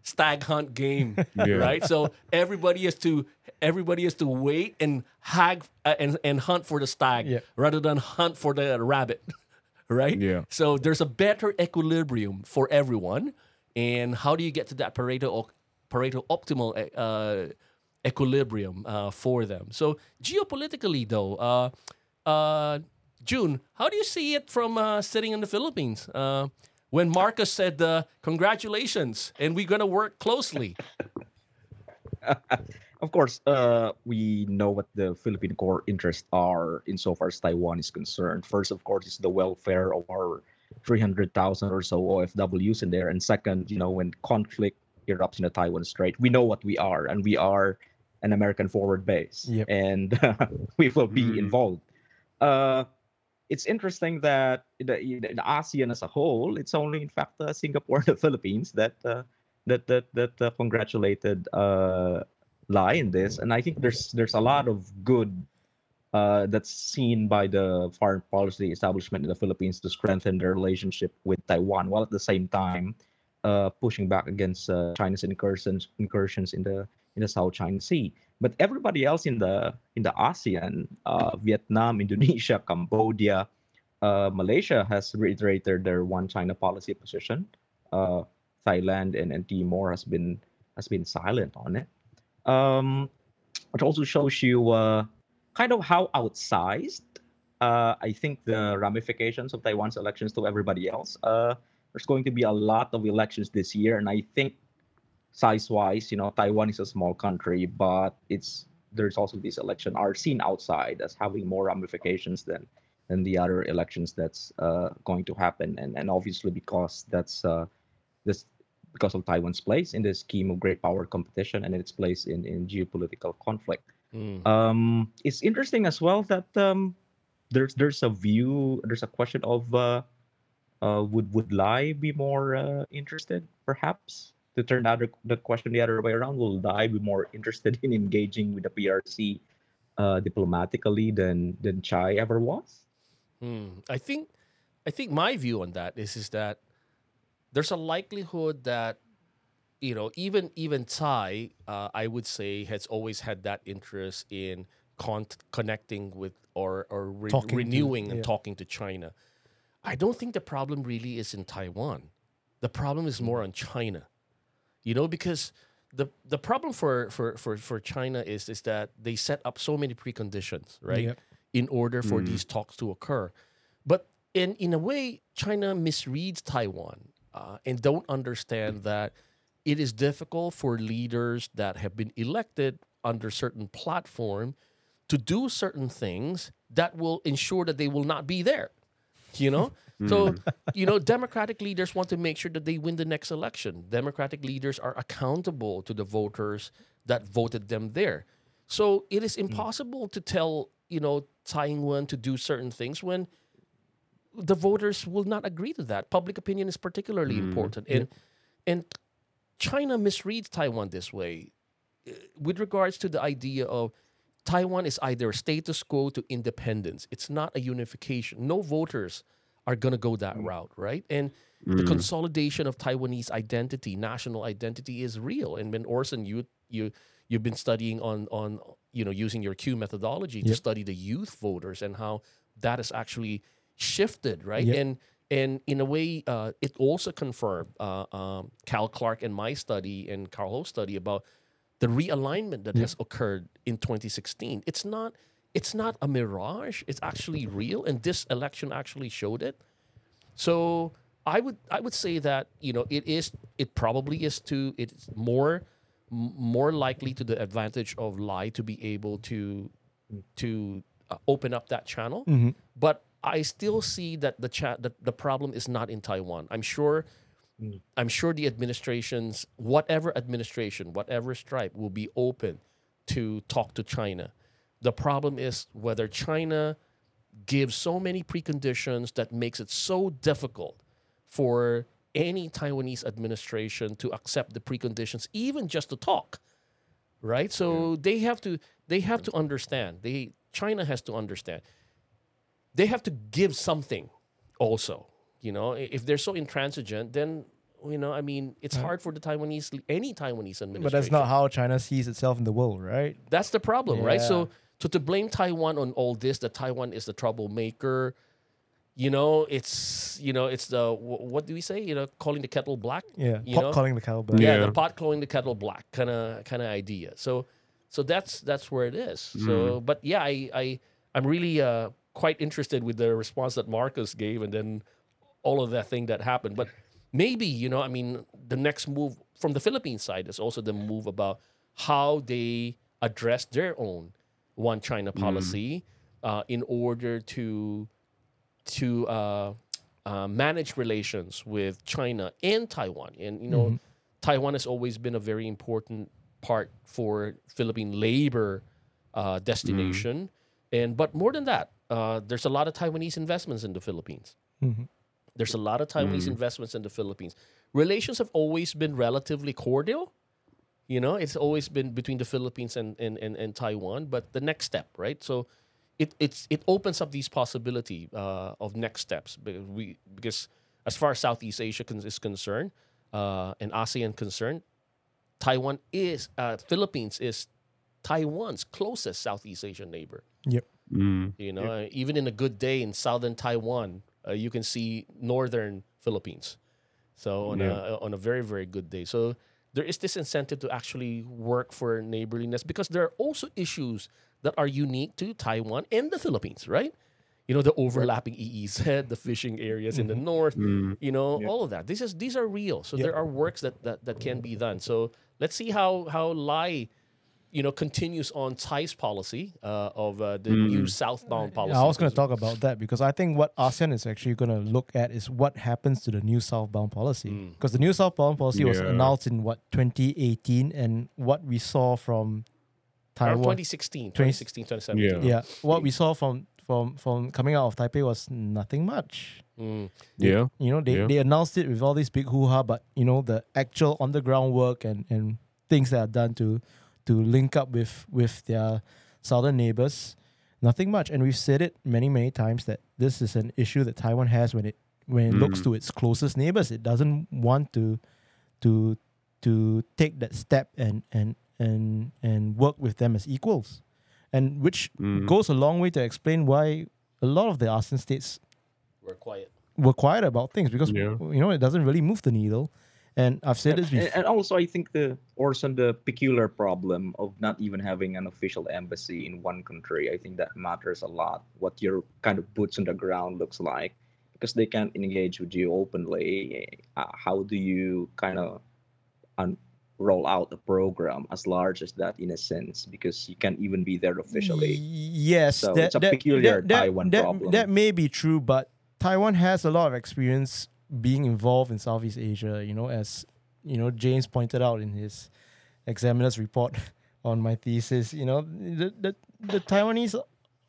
stag hunt game, [laughs] Yeah. right? So everybody has to everybody has to wait and hag uh, and and hunt for the stag Yeah. rather than hunt for the rabbit, [laughs] right? Yeah. So there's a better equilibrium for everyone. And how do you get to that Pareto Pareto optimal uh, equilibrium uh, for them? So geopolitically, though, uh, uh, June, how do you see it from uh, sitting in the Philippines? Uh, when Marcos said, uh, "Congratulations," and we're gonna work closely. [laughs] of course, uh, we know what the Philippine core interests are insofar as Taiwan is concerned. First, of course, is the welfare of our 300,000 or so OFWs in there. And second, you know, when conflict erupts in the Taiwan Strait, we know what we are, and we are an American forward base, Yep. and [laughs] we will be Mm. involved. Uh, it's interesting that the ASEAN as a whole, it's only in fact uh, Singapore and the [laughs] Philippines that uh, that that that uh, congratulated uh, Lai in this, and I think there's there's a lot of good uh, that's seen by the foreign policy establishment in the Philippines to strengthen their relationship with Taiwan, while at the same time uh, pushing back against China's incursions incursions in the in the South China Sea. But everybody else in the in the ASEAN, uh, Vietnam, [laughs] Indonesia, Cambodia, uh, Malaysia has reiterated their one China policy position. Uh, Thailand and, and Timor has been has been silent on it. Um, it also shows you uh, kind of how outsized uh, I think the ramifications of Taiwan's elections to everybody else. Uh, there's going to be a lot of elections this year, and I think size-wise, you know, Taiwan is a small country, but it's there's also this election are seen outside as having more ramifications than than the other elections that's uh, going to happen, and and obviously because that's uh, this because of Taiwan's place in the scheme of great power competition and its place in in geopolitical conflict. Mm. Um, it's interesting as well that um, there's there's a view, there's a question of uh, uh, would would Lai be more uh, interested, perhaps, to turn the other the question the other way around? Will Lai be more interested [laughs] in engaging with the PRC uh, diplomatically than than Tsai ever was? Hmm. I think I think my view on that is is that there's a likelihood that you know even even Tsai uh, I would say has always had that interest in con- connecting with or or re- Talking to- renewing and yeah. talking to China. I don't think the problem really is in Taiwan. The problem is more on China. You know because the the problem for for for for China is is that they set up so many preconditions, right? Yep. in order for Mm. these talks to occur. But in in a way, China misreads Taiwan uh, and don't understand that it is difficult for leaders that have been elected under certain platform to do certain things that will ensure that they will not be there. You know, so hmm. you know, Democratic leaders want to make sure that they win the next election. Democratic leaders are accountable to the voters that voted them there. So it is hmm. impossible to tell, you know, Tsai Ing-wen to do certain things when the voters will not agree to that. Public opinion is particularly hmm. important, and and China misreads Taiwan this way uh, with regards to the idea of Taiwan is either a status quo to independence. It's not a unification. No voters are going to go that route, right? And the consolidation of Taiwanese identity, national identity, is real. And when Orson, you you you've been studying on on you know using your Q methodology to study the youth voters and how that has actually shifted, right? Yep. And and in a way, uh, it also confirmed uh, um, Cal Clark and my study and Karl Ho's study about the realignment that Yeah. has occurred in 2016. It's not it's not a mirage. It's actually real, and this election actually showed it. So I would I would say that you know it is it probably is to it's more more likely to the advantage of Lai to be able to to uh, open up that channel. Mhm. But I still see that the chat that the problem is not in Taiwan. I'm sure Mm. I'm sure the administrations, whatever administration, whatever stripe, will be open to talk to China. The problem is whether China gives so many preconditions that makes it so difficult for any Taiwanese administration to accept the preconditions, even just to talk. Right? So they have to they have to understand. They China has to understand. They have to give something also. You know, if they're so intransigent, then you know, I mean, it's hard for the Taiwanese any Taiwanese administration. But that's not how China sees itself in the world, right? That's the problem, right? So, so to blame Taiwan on all this, that Taiwan is the troublemaker, you know, it's you know, it's the what do we say? You know, calling the kettle black. Yeah. You Pot know? calling the kettle black. Yeah, Yeah. the pot calling the kettle black kind of kind of idea. So, so that's that's where it is. So, but yeah, I I I'm really uh quite interested with the response that Marcos gave, and then all of that thing that happened. But maybe you know, I mean, the next move from the Philippine side is also the move about how they address their own one China policy uh, in order to to uh, uh, manage relations with China and Taiwan. And you know, Taiwan has always been a very important part for Philippine labor uh, destination. And but more than that, uh, there's a lot of Taiwanese investments in the Philippines. Mhm. There's a lot of Taiwanese investments in the Philippines. Relations have always been relatively cordial. You know, it's always been between the Philippines and, and, and, and Taiwan. But the next step, right? So it it's it opens up these possibility uh, of next steps because we because as far as Southeast Asia con- is concerned uh, and ASEAN concerned, Taiwan is uh, Philippines is Taiwan's closest Southeast Asian neighbor. Yep. Mm. You know, uh, even in a good day in southern Taiwan, uh, you can see northern Philippines. So on a on a very very good day, so there is this incentive to actually work for neighborliness because there are also issues that are unique to Taiwan and the Philippines, right? You know, the overlapping EEZ, [laughs] the fishing areas in the north, Mm. you know, all of that. This is these are real. So Yep. there are works that, that that can be done. So let's see how how Lai, you know, continues on Tsai's policy uh, of uh, the new southbound policy. I was going to talk about that because I think what ASEAN is actually going to look at is what happens to the new southbound policy. Mm. Because the new southbound policy was announced in what 2018, and what we saw from Around Taiwan, 2016, 2016, 2017. Yeah. yeah, what we saw from from from coming out of Taipei was nothing much. Mm. Yeah. You know, they, Yeah. they announced it with all these big hoo ha, but you know the actual on the ground work and and things that are done to to link up with with their southern neighbors, nothing much. And we've said it many many times that this is an issue that Taiwan has when it when it looks Mm. to its closest neighbors. It doesn't want to to to take that step and and and and work with them as equals, and which Mm. goes a long way to explain why a lot of the ASEAN states We're quiet. were quiet about things because Yeah. you know it doesn't really move the needle. And I've said this and, before. and also i think the orson the peculiar problem of not even having an official embassy in one country i think that matters a lot what your kind of boots on the ground looks like because they can't engage with you openly uh, how do you kind of un- roll out a program as large as that in a sense because you can't even be there officially Yes, So that, it's a that- peculiar that- Taiwan that, problem. That may be true, but Taiwan has a lot of experience being involved in Southeast Asia. You know, as you know, James pointed out in his examiner's report [laughs] on my thesis. You know, the the, the Taiwanese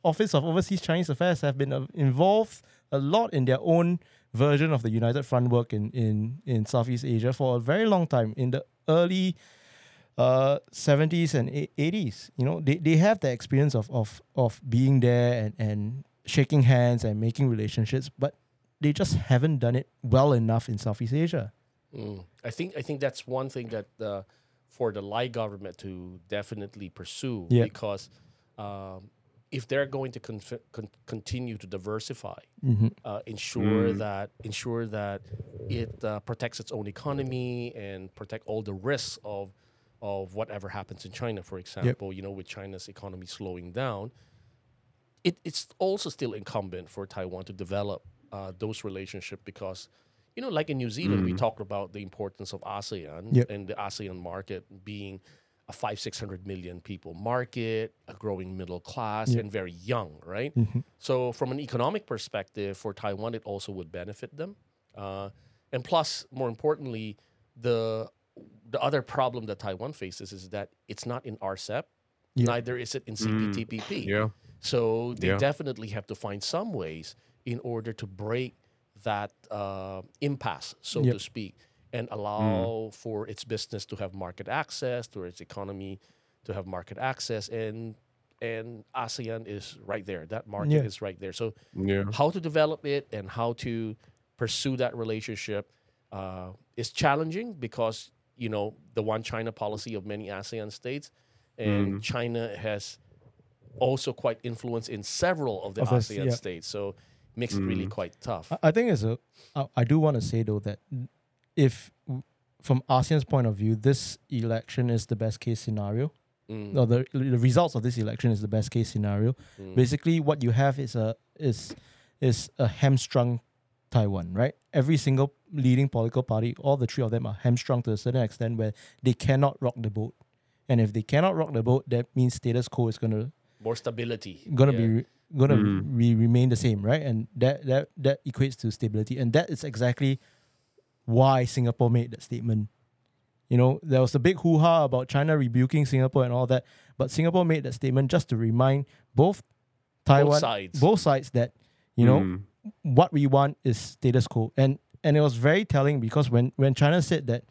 Office of Overseas Chinese Affairs have been uh, involved a lot in their own version of the United Front work in in in Southeast Asia for a very long time. In the early uh 70s and 80s you know they, they have the experience of of of being there and and shaking hands and making relationships but they just haven't done it well enough in southeast asia Mm. I think I think that's one thing that uh, for the Lai government to definitely pursue Yeah. because um, if they're going to conf- con- continue to diversify, mm-hmm. uh, ensure Mm. that ensure that it uh, protects its own economy and protect all the risks of of whatever happens in China, for example. You know, with China's economy slowing down, it, it's also still incumbent for Taiwan to develop uh, those relationships because. You know, like in New Zealand, we Mm. talked about the importance of ASEAN Yep. and the ASEAN market being a five, six hundred million people market, a growing middle class, Yep. and very young, right? Mm-hmm. So, from an economic perspective, for Taiwan, it also would benefit them. Uh, and plus, more importantly, the the other problem that Taiwan faces is that it's not in RCEP, Yeah. neither is it in Mm. CPTPP. Yeah. So they Yeah. definitely have to find some ways in order to break that uh, impasse, so Yep. to speak, and allow for its business to have market access, to its economy to have market access, and and ASEAN is right there. That market Yeah. is right there. So Yeah. how to develop it and how to pursue that relationship uh, is challenging because you know the one China policy of many ASEAN states, and Mm. China has also quite influence in several of the Of us, ASEAN yeah. states. So makes it really Mm. quite tough. I- I think it's a. I, I do want to say though that if from ASEAN's point of view, this election is the best case scenario. Mm, Or the the results of this election is the best case scenario. mm, Basically, what you have is a is is a hamstrung Taiwan, right? Every single leading political party, all the three of them are hamstrung to a certain extent where they cannot rock the boat. And if they cannot rock the boat, that means status quo is gonna more stability. gonna Yeah. be re- gonna Mm. re- remain the same, right? And that that that equates to stability, and that is exactly why Singapore made that statement. You know, there was a big hoo ha about China rebuking Singapore and all that, but Singapore made that statement just to remind both Taiwan, both sides. both sides that you know Mm. what we want is status quo, and and it was very telling because when when China said that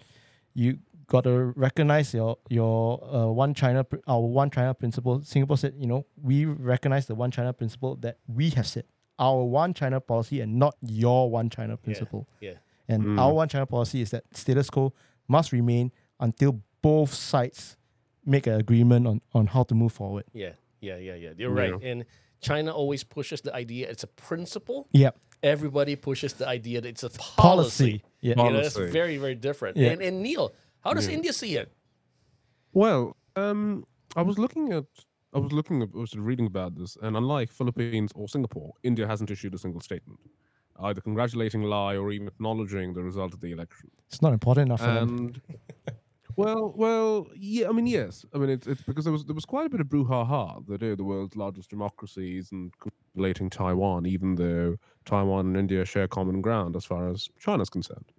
you got to recognize your your uh, one China our one China principle, Singapore said you know we recognize the one China principle that we have set our one China policy and not your one China principle, yeah. and Mm. our one China policy is that status quo must remain until both sides make an agreement on on how to move forward. Yeah, yeah, yeah, yeah. You're Yeah. right. And China always pushes the idea it's a principle. Yeah, Everybody pushes the idea that it's a policy. policy. Yeah, Pol- You know, that's very, very different. Yeah. And, and Neil, how does Yeah. India see it? Well, um, I was looking at, I was looking at, I was reading about this, and unlike Philippines or Singapore, India hasn't issued a single statement, either congratulating Lai or even acknowledging the result of the election. it's not important enough for. And [laughs] well, well, yeah, I mean, yes, I mean, it's, it's because there was there was quite a bit of brouhaha that oh, the world's largest democracies and congratulating Taiwan, even though Taiwan and India share common ground as far as China's concerned.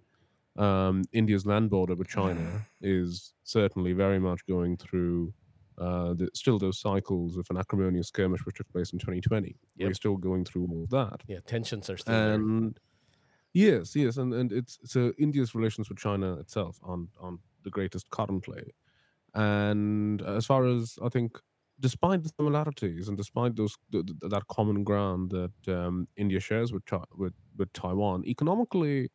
Um, India's land border with China is certainly very much going through uh, the, still those cycles of an acrimonious skirmish which took place in 2020. We're still going through all of that. Yeah, tensions are still there. And yes, yes, and, and it's so India's relations with China itself aren't, aren't the greatest currently. And as far as I think, despite the similarities and despite those th- th- that common ground that um, India shares with, Chi- with with Taiwan, economically,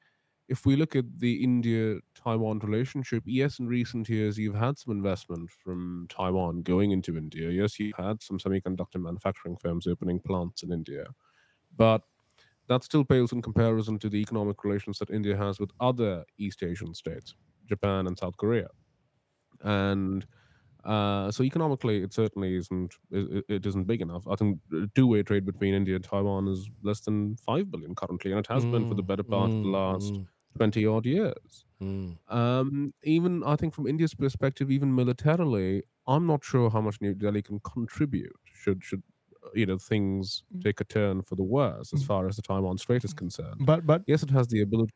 if we look at the India-Taiwan relationship, yes, in recent years you've had some investment from Taiwan going into India. Yes, you've had some semiconductor manufacturing firms opening plants in India, but that still pales in comparison to the economic relations that India has with other East Asian states, Japan and South Korea. And uh, so economically, it certainly isn't. It, it isn't big enough. I think the two-way trade between India and Taiwan is less than five billion currently, and it has been for the Mm, better part of the mm, last mm, twenty odd years. mm. Um, even I think from India's perspective, even militarily, I'm not sure how much New Delhi can contribute. Should should uh, you know things take a turn for the worse as Mm. far as the Taiwan Strait is concerned? But but Yes, it has the ability.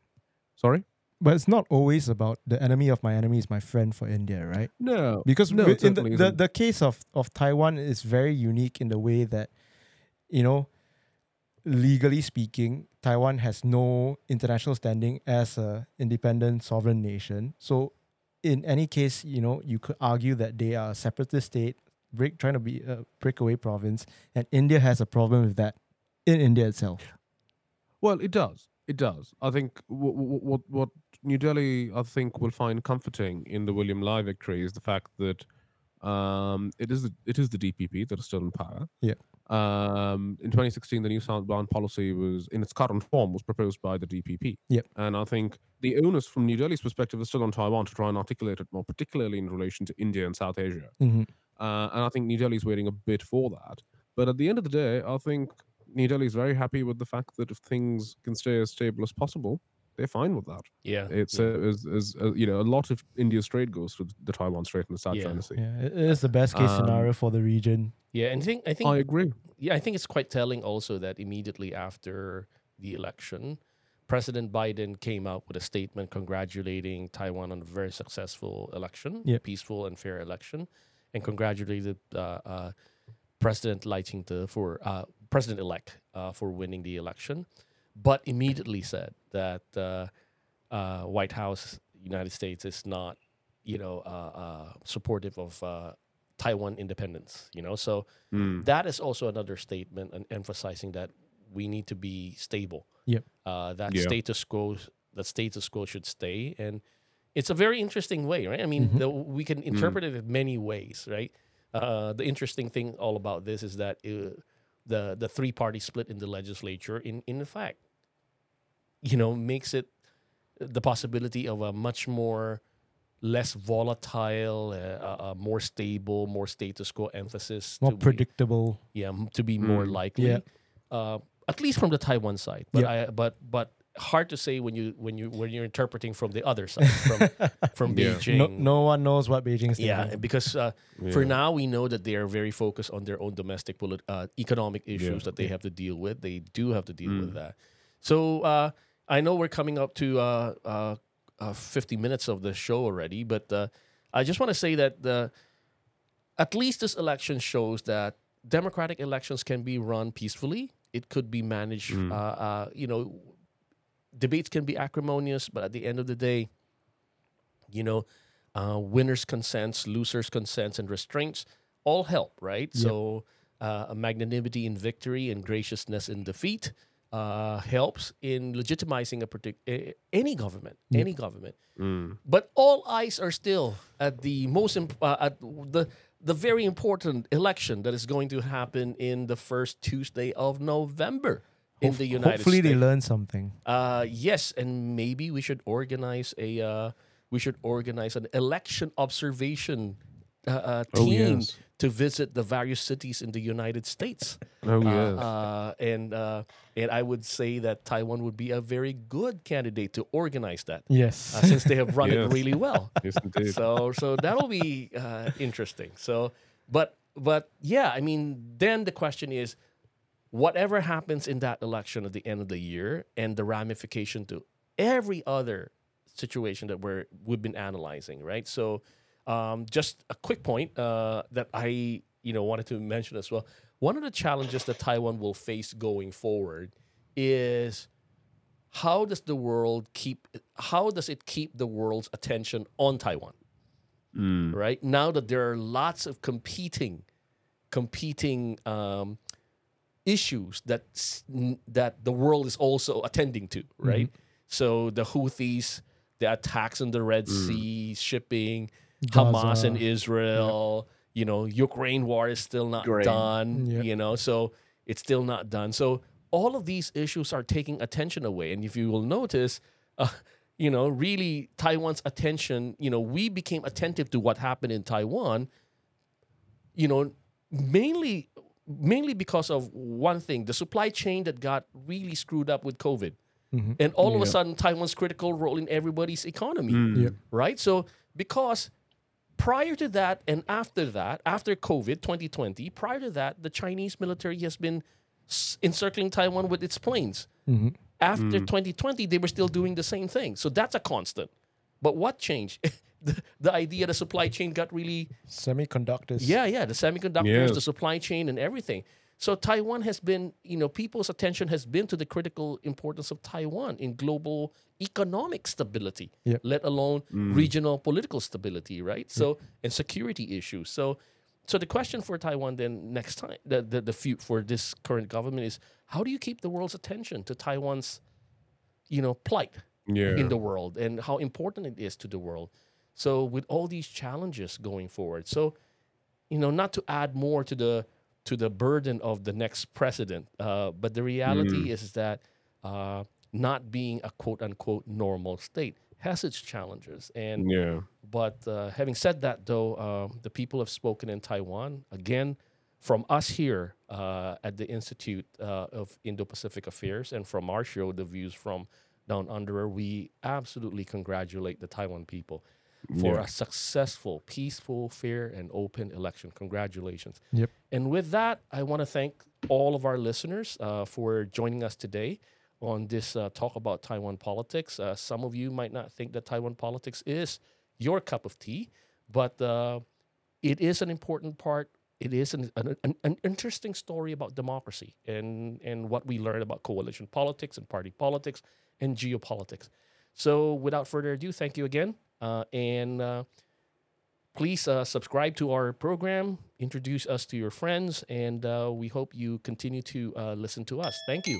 Sorry. but it's not always about the enemy of my enemy is my friend for India, right? No, Because No, in the, the, the case of, of Taiwan is very unique in the way that, you know, legally speaking, Taiwan has no international standing as a independent sovereign nation. So in any case, you know, you could argue that they are a separatist state, break trying to be a breakaway province, and India has a problem with that in India itself. Well, it does. It does. I think what what what New Delhi I think will find comforting in the William Lai victory is the fact that um, it is the, it is the DPP that is still in power. Yeah. Um, in 2016, the new southbound policy was in its current form was proposed by the DPP. Yep. And I think the onus from New Delhi's perspective is still on Taiwan to try and articulate it more, particularly in relation to India and South Asia. hmm Uh, and I think New Delhi's waiting a bit for that. But at the end of the day, I think New Delhi is very happy with the fact that if things can stay as stable as possible, they're fine with that. Yeah. It's yeah. uh, is, is uh, you know a lot of India's trade goes through the Taiwan Strait and the South Yeah. China Sea. Yeah, it it is the best case Um, scenario for the region. yeah, and I think I think I agree. yeah, I think it's quite telling also that immediately after the election, President Biden came out with a statement congratulating Taiwan on a very successful election, Yep. peaceful and fair election, and congratulated uh, uh, President Lai Ching-te for uh, President-elect uh, for winning the election, but immediately said that uh, uh, White House, United States, is not, you know, uh, uh, supportive of uh, Taiwan independence. You know, so Mm. that is also another statement and emphasizing that we need to be stable. Yep. Uh, that Yeah. status quo, that status quo should stay, and it's a very interesting way, right? I mean, Mhm. the, we can interpret it in many ways, right? Uh, the interesting thing all about this is that uh, the the three party split in the legislature, in in fact, you know, makes it the possibility of a much more less volatile, uh, uh, uh, more stable, more status quo emphasis, More to be- predictable. yeah, to be more Mm. likely. Yeah. Uh, at least from the Taiwan side, but Yeah. I but but hard to say when you when you when you're interpreting from the other side from [laughs] from Yeah. Beijing. No, no one knows what Beijing's thinking. yeah, because uh, for now we know that they are very focused on their own domestic polit- uh, economic issues Yeah. that they have to deal with. They do have to deal with Mm. that. So uh, I know we're coming up to uh, uh, uh, 50 minutes of the show already, but uh, I just want to say that the at least this election shows that democratic elections can be run peacefully. It could be managed. Mm. Uh, uh, you know, debates can be acrimonious, but at the end of the day, you know, uh, winners' consents, losers' consents, and restraints all help, right? Yep. So, uh, a magnanimity in victory and graciousness in defeat uh, helps in legitimizing a partic- a- any government, Yep. any government. Mm. But all eyes are still at the most imp- uh, at the the very important election that is going to happen in the first Tuesday of November in Hof- the United Hopefully States. they learn something. Uh, yes, and maybe we should organize a uh, we should organize an election observation uh, uh, Oh, team yes. To visit the various cities in the United States. [laughs] Oh Uh, yes. uh, and uh, and I would say that Taiwan would be a very good candidate to organize that, Yes. uh, since they have run it [laughs] really well. [laughs] yes, indeed. So so that'll be uh, interesting. So, but but yeah, I mean, then the question is, whatever happens in that election at the end of the year, and the ramification to every other situation that we're we've been analyzing, right? So, um, just a quick point uh, that I you know wanted to mention as well. One of the challenges that Taiwan will face going forward is how does the world keep how does it keep the world's attention on Taiwan? Mm. right now that there are lots of competing competing um, issues that that the world is also attending to right so the houthis the attacks on the red sea shipping hamas and Gaza. israel you know ukraine war is still not Ukraine. done Yeah. you know so it's still not done so all of these issues are taking attention away and if you will notice [laughs] uh, you know really taiwan's attention you know we became attentive to what happened in taiwan you know mainly mainly because of one thing the supply chain that got really screwed up with covid Mhm. and all of a sudden taiwan's critical role in everybody's economy Mm. Yep. right? So because prior to that and after that, after COVID 2020, prior to that, the Chinese military has been s- encircling Taiwan with its planes. Mhm. After 2020, they were still doing the same thing. So that's a constant. But what changed? [laughs] the, the idea the supply chain got really Semiconductors. yeah, yeah, the semiconductors, Yes. the supply chain, and everything. So Taiwan has been, you know, people's attention has been to the critical importance of Taiwan in global economic stability, Yep. let alone mm. regional political stability, right? So and security issues. So, so the question for Taiwan then next time, the the, the few, for this current government is how do you keep the world's attention to Taiwan's, you know, plight Yeah. in the world and how important it is to the world. So with all these challenges going forward, so you know, not to add more to the to the burden of the next president, uh, but the reality is that uh, not being a quote unquote normal state has its challenges. And yeah. but uh, having said that, though, um, the people have spoken in Taiwan again. From us here uh, at the Institute uh, of Indo-Pacific Affairs, and from our show, the views from Down Under, we absolutely congratulate the Taiwan people for Yeah. a successful, peaceful, fair, and open election. Congratulations! Yep. And with that, I want to thank all of our listeners uh, for joining us today on this uh, talk about Taiwan politics. Uh, some of you might not think that Taiwan politics is your cup of tea, but uh, it is an important part it is an, an, an, an interesting story about democracy and, and what we learn about coalition politics and party politics and geopolitics. So, without further ado, thank you again. Uh, and uh, please uh, subscribe to our program, introduce us to your friends, and we hope you continue to listen to us. Thank you.